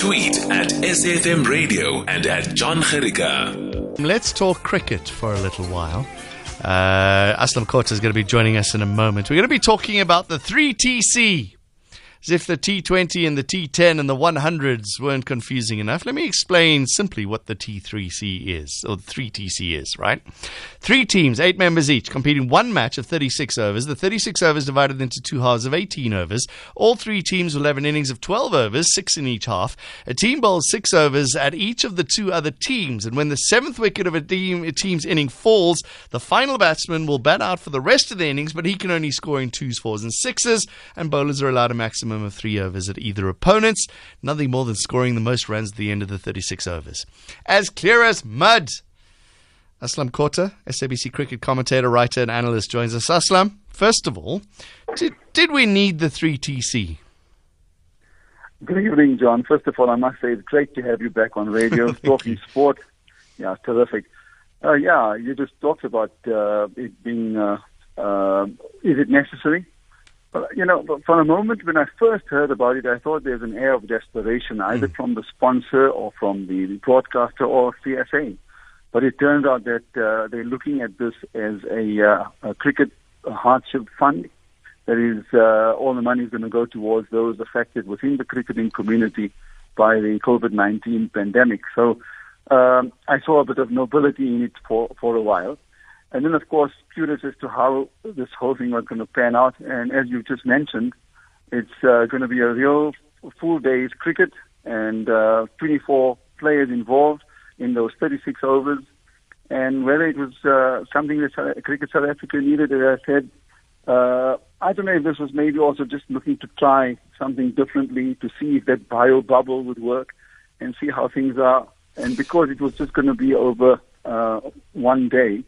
Tweet at SAFM Radio and at John Gericke. Let's talk cricket for a little while. Uh, Aslam Khota is going to be joining us in a moment. We're going to be talking about the 3TC as if the T20 and the T10 and the 100s weren't confusing enough, let me explain simply what the T3C is, or the 3TC is, right? Three teams, eight members each, competing one match of 36 overs. The 36 overs divided into two halves of 18 overs. All three teams will have an innings of 12 overs, six in each half. A team bowls six overs at each of the two other teams, and when the seventh wicket of a, team, a team's inning falls, the final batsman will bat out for the rest of the innings, but he can only score in twos, fours, and sixes, and bowlers are allowed a maximum maximum of three overs at either opponents, nothing more than scoring the most runs at the end of the 36 overs. As clear as mud. Aslam Khota, SABC cricket commentator, writer, and analyst, joins us. Aslam, first of all, did, did we need the 3TC? Good evening, John. First of all, I must say it's great to have you back on radio talking sport. Yeah, terrific. Uh, yeah, you just talked about uh, it being. Uh, uh is it necessary? You know, for a moment when I first heard about it, I thought there's an air of desperation either mm. from the sponsor or from the broadcaster or CSA. But it turns out that uh, they're looking at this as a, uh, a cricket hardship fund. That is, uh, all the money is going to go towards those affected within the cricketing community by the COVID-19 pandemic. So um, I saw a bit of nobility in it for, for a while. And then, of course, curious as to how this whole thing was going to pan out. And as you just mentioned, it's uh, going to be a real full day's cricket and uh, 24 players involved in those 36 overs. And whether it was uh, something that Cricket South Africa needed, as I said, uh, I don't know if this was maybe also just looking to try something differently to see if that bio bubble would work and see how things are. And because it was just going to be over uh, one day,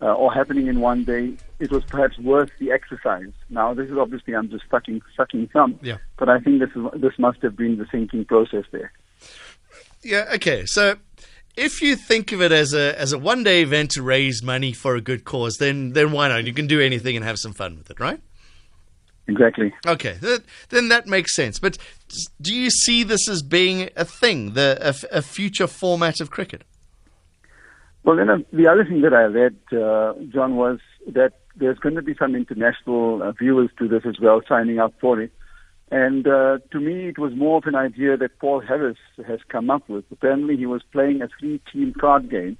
uh, or happening in one day, it was perhaps worth the exercise. Now, this is obviously I'm just sucking sucking thumb, yeah. but I think this is this must have been the thinking process there. Yeah. Okay. So. If you think of it as a as a one day event to raise money for a good cause, then then why not? You can do anything and have some fun with it, right? Exactly. Okay, that, then that makes sense. But do you see this as being a thing, the a, a future format of cricket? Well, then uh, the other thing that I read, uh, John, was that there's going to be some international uh, viewers to this as well, signing up for it. And uh, to me, it was more of an idea that Paul Harris has come up with. Apparently, he was playing a three-team card game,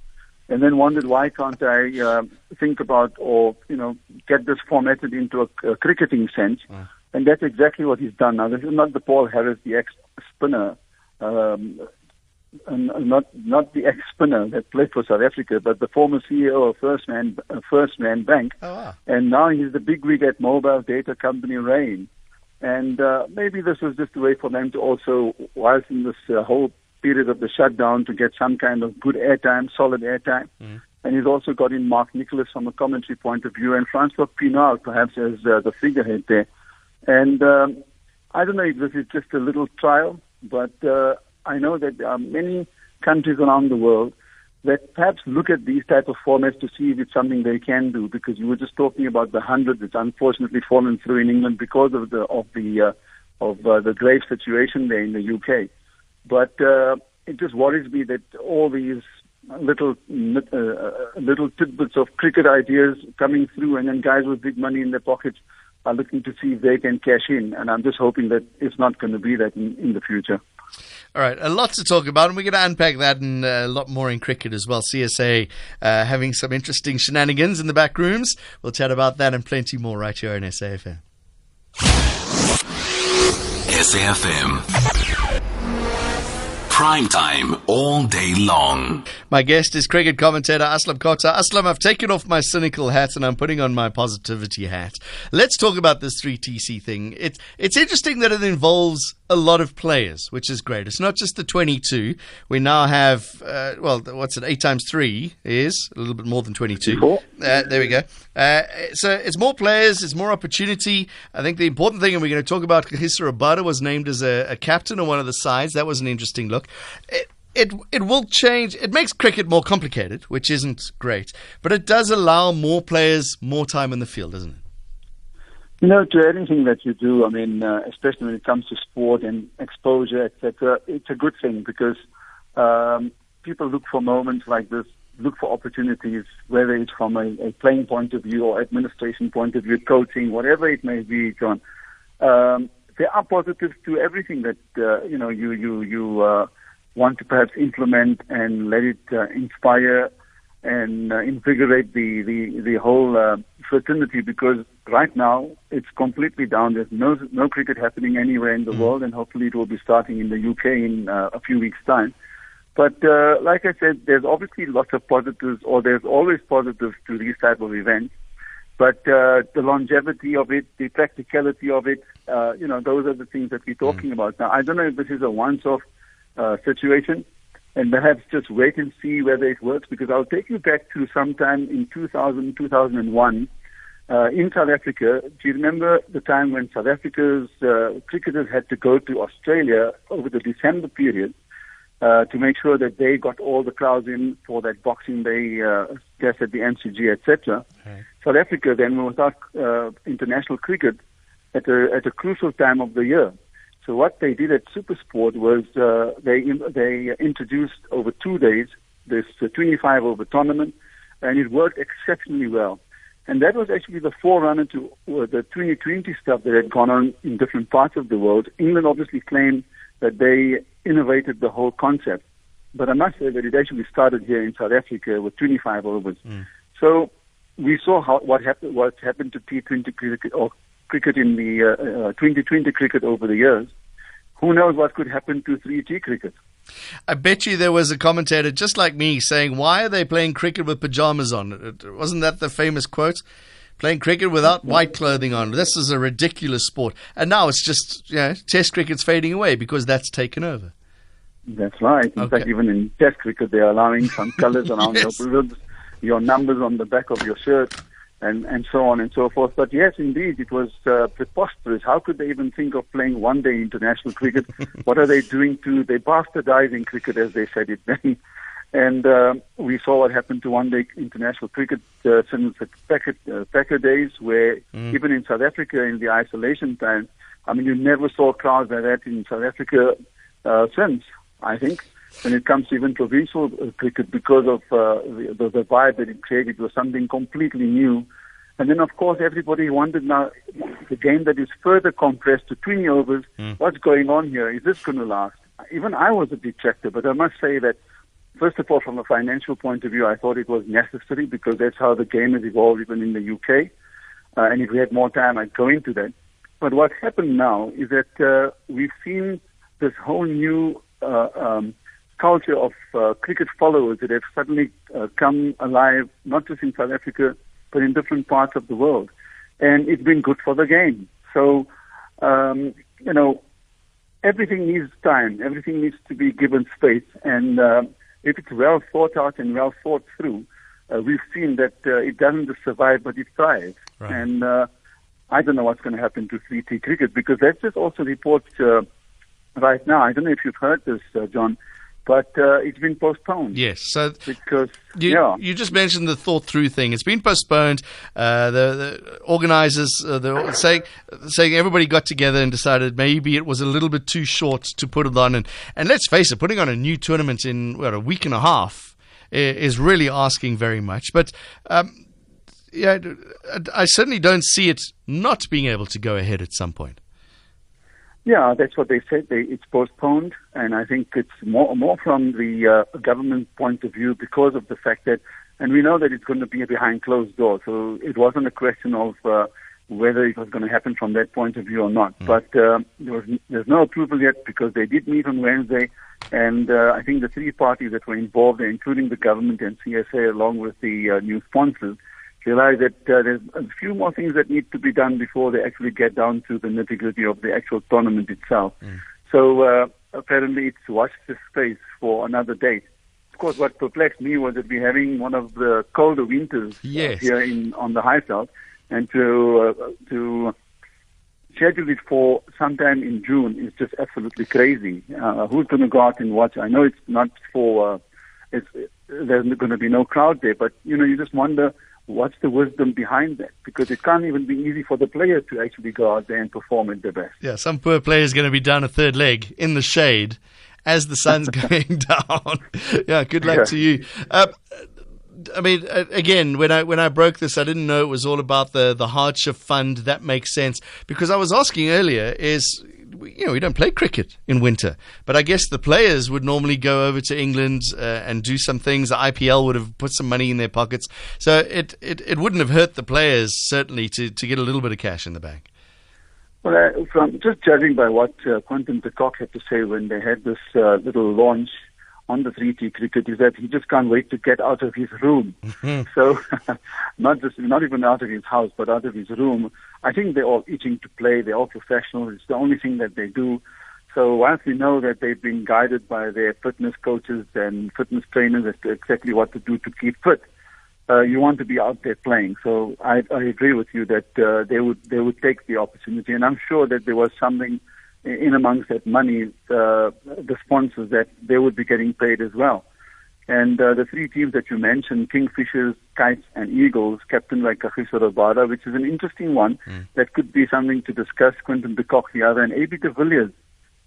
and then wondered why can't I uh, think about or you know get this formatted into a, a cricketing sense. Uh. And that's exactly what he's done. Now, this is not the Paul Harris, the ex-spinner, um, and not not the ex spinner that played for South Africa, but the former CEO of FirstRand uh, FirstRand Bank, oh, wow. and now he's the big wig at mobile data company Rain. And uh, maybe this was just a way for them to also, whilst in this uh, whole period of the shutdown, to get some kind of good airtime, solid airtime. Mm. And he's also got in Mark Nicholas from a commentary point of view, and Francois Pienaar perhaps as uh, the figurehead there. And um, I don't know if this is just a little trial, but uh, I know that there are many countries around the world that perhaps look at these type of formats to see if it's something they can do. Because you were just talking about the hundred that's unfortunately fallen through in England because of the of the uh, of uh, the grave situation there in the UK. But uh, it just worries me that all these little uh, uh, little tidbits of cricket ideas coming through, and then guys with big money in their pockets are looking to see if they can cash in. And I'm just hoping that it's not going to be that in, in the future. All right, a lot to talk about, and we're going to unpack that and uh, a lot more in cricket as well. CSA uh, having some interesting shenanigans in the back rooms. We'll chat about that and plenty more right here on SAFM. SAFM. Prime time all day long. My guest is cricket commentator Aslam Khota. Aslam, I've taken off my cynical hat and I'm putting on my positivity hat. Let's talk about this 3TC thing. It's, it's interesting that it involves a lot of players, which is great. It's not just the 22. We now have, uh, well, what's it? 8 times 3 is a little bit more than 22. Uh, there we go. Uh, so it's more players, it's more opportunity. I think the important thing, and we're going to talk about Kagiso Rabada was named as a, a captain on one of the sides. That was an interesting look. It, it it will change. It makes cricket more complicated, which isn't great, but it does allow more players more time in the field, doesn't it? You know, to anything that you do, I mean, uh, especially when it comes to sport and exposure, etc., it's a good thing because um, people look for moments like this, look for opportunities, whether it's from a, a playing point of view or administration point of view, coaching, whatever it may be, John. Um, there are positives to everything that uh, you know you you you uh, want to perhaps implement and let it uh, inspire and uh, invigorate the the the whole uh, fraternity because right now it's completely down. There's no no cricket happening anywhere in the mm. world, and hopefully it will be starting in the UK in uh, a few weeks' time. But uh, like I said, there's obviously lots of positives, or there's always positives to these type of events. But uh, the longevity of it, the practicality of it, uh, you know, those are the things that we're talking mm. about. Now, I don't know if this is a once-off uh, situation, and perhaps just wait and see whether it works, because I'll take you back to sometime in 2000, 2001, uh, in South Africa. Do you remember the time when South Africa's uh, cricketers had to go to Australia over the December period uh, to make sure that they got all the crowds in for that Boxing Day uh, test at the MCG, etc. Okay. South Africa then was without uh, international cricket at a at a crucial time of the year. So what they did at SuperSport was uh, they they introduced over two days this uh, 25 over tournament, and it worked exceptionally well. And that was actually the forerunner to uh, the 2020 stuff that had gone on in different parts of the world. England obviously claimed that they innovated the whole concept. But I must say that it actually started here in South Africa with 25 overs. Mm. So we saw how, what happened what happened to T20 cricket or cricket in the uh, uh, 2020 cricket over the years. Who knows what could happen to 3T cricket? I bet you there was a commentator just like me saying, "Why are they playing cricket with pajamas on?" Wasn't that the famous quote? Playing cricket without white clothing on. This is a ridiculous sport. And now it's just, you know, Test cricket's fading away because that's taken over. That's right. In okay. fact, even in Test cricket, they're allowing some colors around yes. your your numbers on the back of your shirt, and, and so on and so forth. But yes, indeed, it was uh, preposterous. How could they even think of playing one day international cricket? what are they doing to, they bastardizing cricket, as they said it then. And uh, we saw what happened to one day international cricket uh, since the Packer, uh, Packer days, where mm. even in South Africa in the isolation time, I mean, you never saw crowds like that in South Africa uh, since, I think, when it comes to even provincial uh, cricket because of uh, the, the, vibe that it created was something completely new. And then, of course, everybody wondered now the game that is further compressed to 20 overs, mm. what's going on here? Is this going to last? Even I was a detractor, but I must say that First of all, from a financial point of view, I thought it was necessary because that's how the game has evolved even in the UK. Uh, and if we had more time, I'd go into that. But what happened now is that uh, we've seen this whole new uh, um, culture of uh, cricket followers that have suddenly uh, come alive, not just in South Africa, but in different parts of the world. And it's been good for the game. So, um, you know, everything needs time. Everything needs to be given space. And uh, if it's well thought out and well thought through, uh, we've seen that uh, it doesn't just survive, but it thrives. Right. And uh, I don't know what's going to happen to 3T cricket because that's just also reports uh, right now. I don't know if you've heard this, uh, John, but uh, it's been postponed. Yes, so because you, yeah. you just mentioned the thought through thing. It's been postponed. Uh, the, the organisers, uh, the saying saying everybody got together and decided maybe it was a little bit too short to put it on. And and let's face it, putting on a new tournament in what, a week and a half is really asking very much. But um, yeah, I certainly don't see it not being able to go ahead at some point. Yeah, that's what they said. They, it's postponed, and I think it's more more from the uh, government point of view because of the fact that, and we know that it's going to be behind closed doors. So it wasn't a question of uh, whether it was going to happen from that point of view or not. Mm. But uh, there was there's no approval yet because they did meet on Wednesday, and uh, I think the three parties that were involved, including the government and CSA, along with the uh, new sponsors, realize that uh, there's a few more things that need to be done before they actually get down to the nitty gritty of the actual tournament itself. Mm. So uh, apparently it's watch this space for another date. Of course, what perplexed me was that we're having one of the colder winters yes. here in on the Highveld, and to uh, to schedule it for sometime in June is just absolutely crazy. Uh, who's going to go out and watch? I know it's not for uh, it's there's going to be no crowd there, but you know you just wonder what's the wisdom behind that? Because it can't even be easy for the players to actually go out there and perform at their best. Yeah, some poor player is going to be down a third leg in the shade as the sun's going down. yeah, good luck Yeah. to you. Uh, I mean, again, when I when I broke this, I didn't know it was all about the the hardship fund. That makes sense because I was asking earlier is. You know, we don't play cricket in winter, but I guess the players would normally go over to England uh, and do some things. The IPL would have put some money in their pockets, so it, it, it wouldn't have hurt the players certainly to, to get a little bit of cash in the bank. Well, uh, from just judging by what uh, Quinton Kock had to say when they had this uh, little launch on the 3T cricket, is that he just can't wait to get out of his room. so, not just not even out of his house, but out of his room. I think they're all itching to play. They're all professionals. It's the only thing that they do. So whilst we know that they've been guided by their fitness coaches and fitness trainers as to exactly what to do to keep fit, uh, you want to be out there playing. So I, I agree with you that uh, they would they would take the opportunity, and I'm sure that there was something in amongst that money, uh, the sponsors that they would be getting paid as well. And uh, the three teams that you mentioned, Kingfishers, Kites, and Eagles, captained by Kagiso Rabada, which is an interesting one that could be something to discuss. Quinton de Kock, the other, and A.B. de Villiers,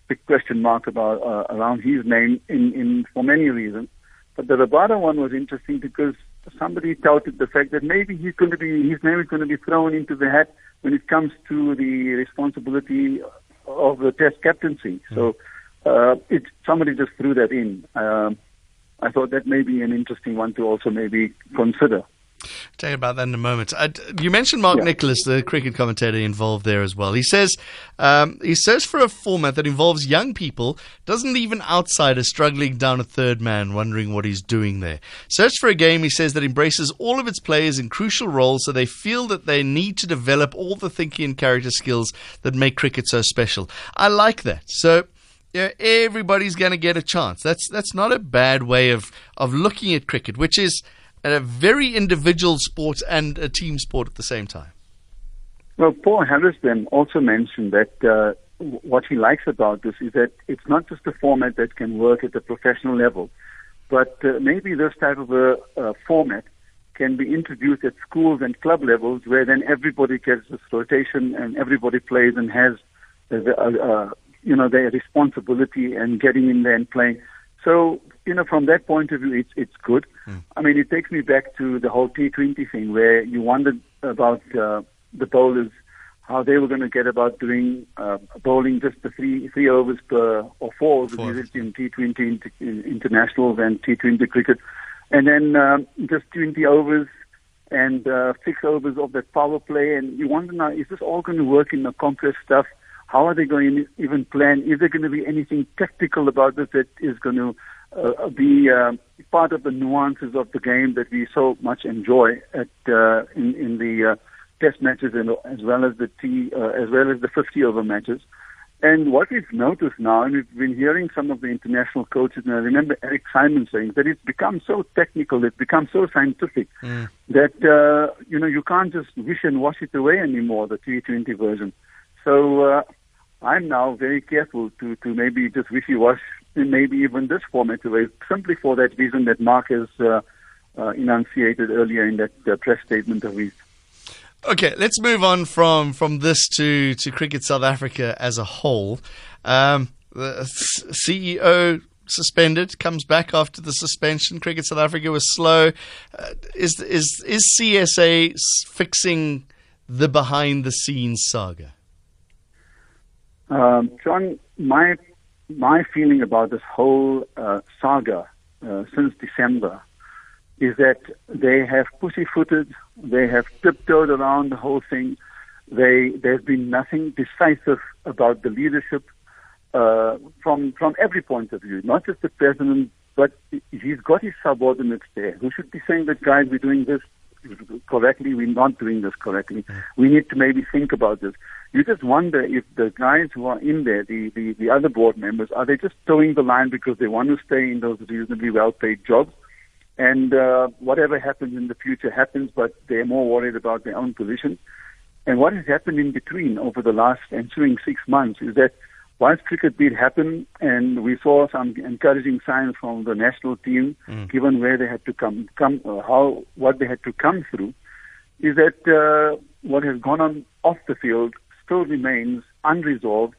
big question mark about uh, around his name in, in for many reasons. But the Rabada one was interesting because somebody touted the fact that maybe he's going to be his name is going to be thrown into the hat when it comes to the responsibility of the Test captaincy. So uh, it somebody just threw that in. Um, I thought that may be an interesting one to also maybe consider. Tell you about that in a moment. Uh, you mentioned Mark Yeah. Nicholas, the cricket commentator involved there as well. He says um, he says for a format that involves young people, doesn't leave an outsider struggling down a third man, wondering what he's doing there. Searched for a game, he says, that embraces all of its players in crucial roles so they feel that they need to develop all the thinking and character skills that make cricket so special. I like that. So yeah, everybody's going to get a chance. That's that's not a bad way of of looking at cricket, which is a very individual sport and a team sport at the same time. Well, Paul Harris then also mentioned that uh, what he likes about this is that it's not just a format that can work at the professional level, but uh, maybe this type of a, format can be introduced at schools and club levels where then everybody gets this rotation and everybody plays and has, uh, uh, uh, you know, their responsibility and getting in there and playing. So, you know, from that point of view, it's, it's good. I mean, it takes me back to the whole T20 thing where you wondered about uh, the bowlers, how they were going to get about doing uh, bowling just the three three overs per or four overs Four in T20 inter, in- internationals and T20 cricket, and then um, just 20 overs and uh, six overs of that power play. And you wonder now, is this all going to work in the compressed stuff? How are they going to even plan? Is there going to be anything tactical about this that is going to uh, be uh, part of the nuances of the game that we so much enjoy at uh, in, in the uh, test matches and as well as the T uh, as well as the 50 over matches. And what we've noticed now, and we've been hearing some of the international coaches, and I remember Eric Simon saying that it's become so technical, it's become so scientific that uh, you know you can't just wish and wash it away anymore. The T20 version. So uh, I'm now very careful to to maybe just wishy-wash, and maybe even this format away, simply for that reason that Mark has uh, uh, enunciated earlier in that uh, press statement of his. Okay, let's move on from from this to to cricket South Africa as a whole. Um, the CEO suspended comes back after the suspension. Cricket South Africa was slow. Uh, is is is CSA fixing the behind the scenes saga? Um, John, my my feeling about this whole uh, saga uh, since December is that they have pussyfooted, they have tiptoed around the whole thing. They there's been nothing decisive about the leadership uh, from from every point of view, not just the president, but he's got his subordinates there who should be saying that guys, we're doing this correctly, we're not doing this correctly. We need to maybe think about this. You just wonder if the guys who are in there, the, the, the other board members, are they just towing the line because they want to stay in those reasonably well paid jobs? And uh, whatever happens in the future happens, but they're more worried about their own position. And what has happened in between over the last ensuing six months is that once cricket did happen and we saw some encouraging signs from the national team, given where they had to come, come uh, how what they had to come through, is that uh, what has gone on off the field still remains unresolved,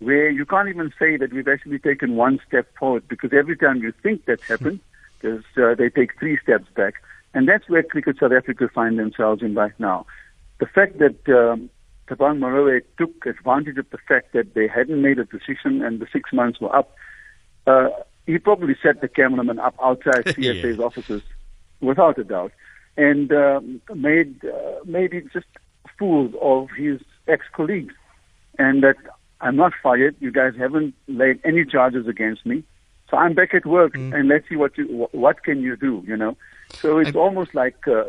where you can't even say that we've actually taken one step forward because every time you think that's happened, there's, uh, they take three steps back. And that's where Cricket South Africa find themselves in right now. The fact that um, Thabang Moroe took advantage of the fact that they hadn't made a decision and the six months were up, uh, he probably set the cameraman up outside CSA's Yeah. offices, without a doubt, and um, made uh, made it just fools of his ex-colleagues, and that I'm not fired. You guys haven't laid any charges against me, so I'm back at work, and let's see what you what can you do, you know. So it's And- almost like uh,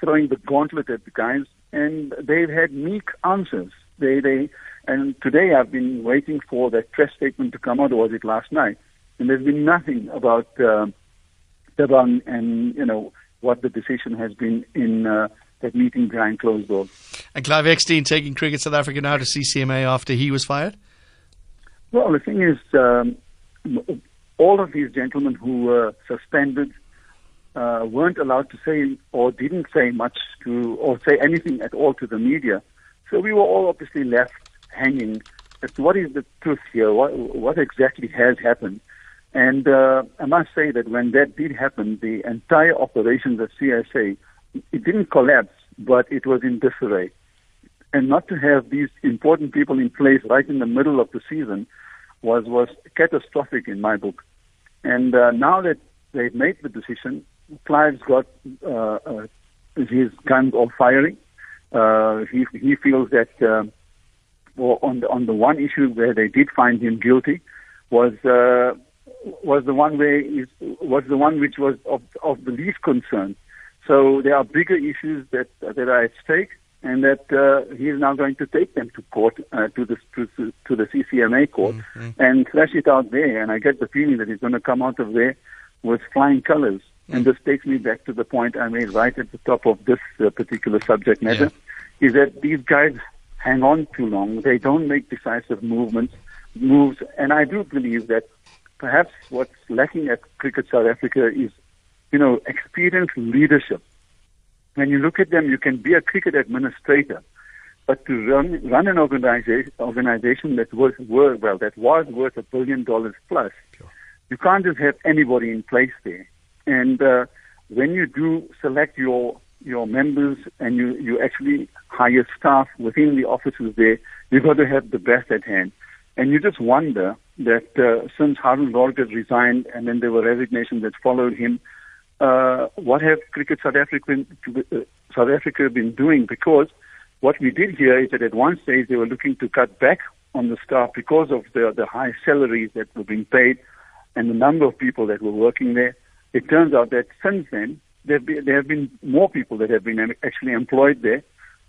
throwing the gauntlet at the guys, and they've had meek answers. They they and today I've been waiting for that press statement to come out, or was it last night? And there's been nothing about um Thabang and you know what the decision has been in uh, that meeting behind closed doors. And Clive Eksteen taking Cricket South Africa now to CCMA after he was fired? Well, the thing is, um, all of these gentlemen who were suspended uh, weren't allowed to say or didn't say much to or say anything at all to the media. So we were all obviously left hanging as to what is the truth here, what, what exactly has happened. And uh, I must say that when that did happen, the entire operations at CSA, it didn't collapse, but it was in disarray. And not to have these important people in place right in the middle of the season was was catastrophic in my book. And uh, now that they've made the decision, Clive's got uh, uh, his guns all firing. Uh, he he feels that um, well, on the on the one issue where they did find him guilty was uh, was the one where is was the one which was of of the least concern. So there are bigger issues that that are at stake, and that uh, he is now going to take them to court, uh, to the to, to the CCMA court, and thrash it out there. And I get the feeling that he's going to come out of there with flying colors. And this takes me back to the point I made right at the top of this uh, particular subject matter, is that these guys hang on too long. They don't make decisive movements, moves, and I do believe that perhaps what's lacking at Cricket South Africa is, you know, experienced leadership. When you look at them, you can be a cricket administrator, but to run run an organization organization that was worth well that was worth a billion dollars plus, you can't just have anybody in place there. And uh, when you do select your your members and you, you actually hire staff within the offices there, you've got to have the best at hand. And you just wonder that uh, since Haroon Lorgat resigned and then there were resignations that followed him, uh, what have Cricket South Africa, uh, South Africa been doing? Because what we did here is that at one stage they were looking to cut back on the staff because of the, the high salaries that were being paid and the number of people that were working there. It turns out that since then, there, there have been more people that have been actually employed there,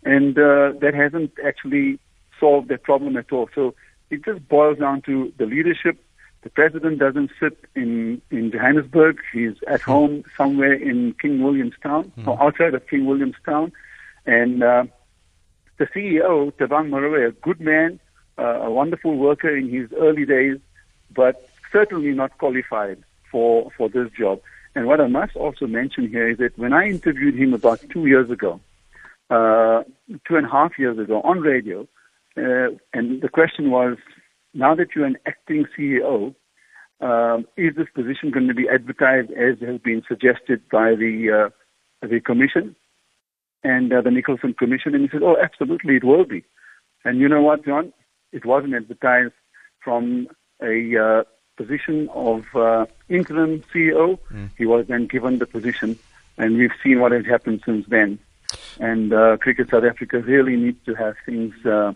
and uh, that hasn't actually solved that problem at all. So it just boils down to the leadership. The president doesn't sit in, in Johannesburg. He's at home somewhere in King Williamstown, or outside of King Williamstown. And uh, the CEO, Thabang Moroe, a good man, uh, a wonderful worker in his early days, but certainly not qualified for, for this job. And what I must also mention here is that when I interviewed him about two years ago, uh, two and a half years ago on radio, uh, and the question was, now that you're an acting CEO, um, is this position going to be advertised as has been suggested by the uh, the commission and uh, the Nicholson Commission? And he said, "Oh, absolutely, it will be." And you know what, John? It wasn't advertised from a uh, position of uh, interim CEO. He was then given the position, and we've seen what has happened since then. And uh, Cricket South Africa really needs to have things uh,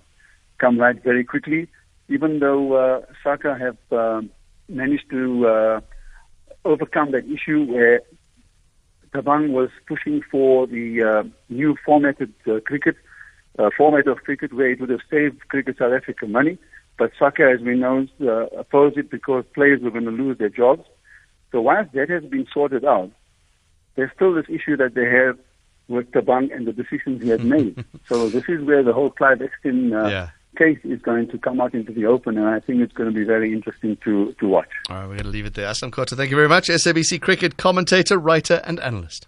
come right very quickly. Even though uh, SACA have uh, managed to uh, overcome that issue where Thabang was pushing for the uh, new formatted uh, cricket, uh, format of cricket where it would have saved Cricket South Africa money. But SACA, as we know, uh, opposed it because players were going to lose their jobs. So once that has been sorted out, there's still this issue that they have with Thabang and the decisions he has made. so this is where the whole Clive Eksteen uh, Yeah. Case is going to come out into the open, and I think it's going to be very interesting to, to watch. All right, we're going to leave it there. Aslam Khota, thank you very much. SABC cricket commentator, writer, and analyst.